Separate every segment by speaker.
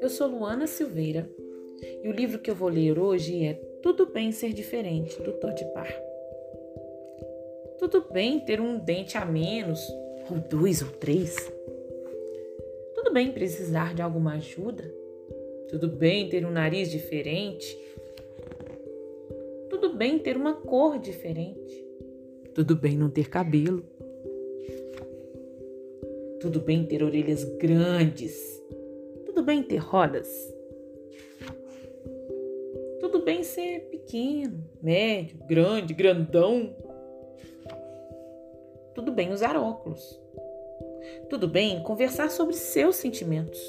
Speaker 1: eu sou Luana Silveira e o livro que eu vou ler hoje é Tudo Bem Ser Diferente, do Todd Parr. Tudo bem ter um dente a menos, ou dois ou três. Tudo bem precisar de alguma ajuda. Tudo bem ter um nariz diferente. Tudo bem ter uma cor diferente. Tudo bem não ter cabelo. Tudo bem ter orelhas grandes. Tudo bem ter rodas. Tudo bem ser pequeno, médio, grande, grandão. Tudo bem usar óculos. Tudo bem conversar sobre seus sentimentos.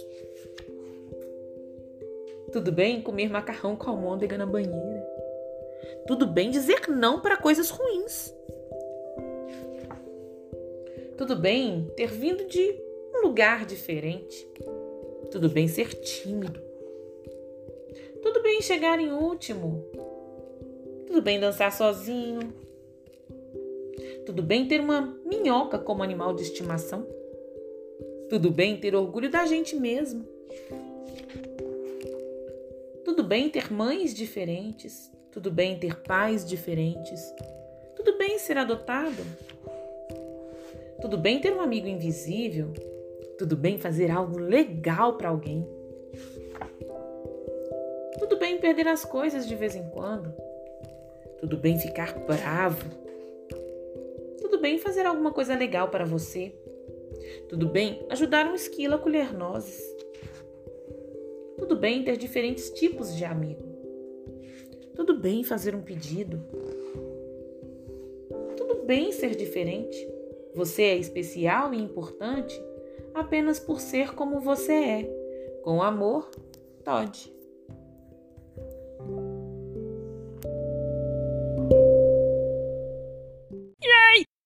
Speaker 1: Tudo bem comer macarrão com almôndega na banheira. Tudo bem dizer não para coisas ruins. Tudo bem ter vindo de um lugar diferente. Tudo bem ser tímido. Tudo bem chegar em último. Tudo bem dançar sozinho. Tudo bem ter uma minhoca como animal de estimação. Tudo bem ter orgulho da gente mesmo. Tudo bem ter mães diferentes. Tudo bem ter pais diferentes. Tudo bem ser adotado. Tudo bem ter um amigo invisível. Tudo bem fazer algo legal para alguém. Tudo bem perder as coisas de vez em quando. Tudo bem ficar bravo. Tudo bem fazer alguma coisa legal para você. Tudo bem ajudar um esquilo a colher nozes. Tudo bem ter diferentes tipos de amigo. Tudo bem fazer um pedido. Tudo bem ser diferente. Você é especial e importante apenas por ser como você é. Com amor, Todd.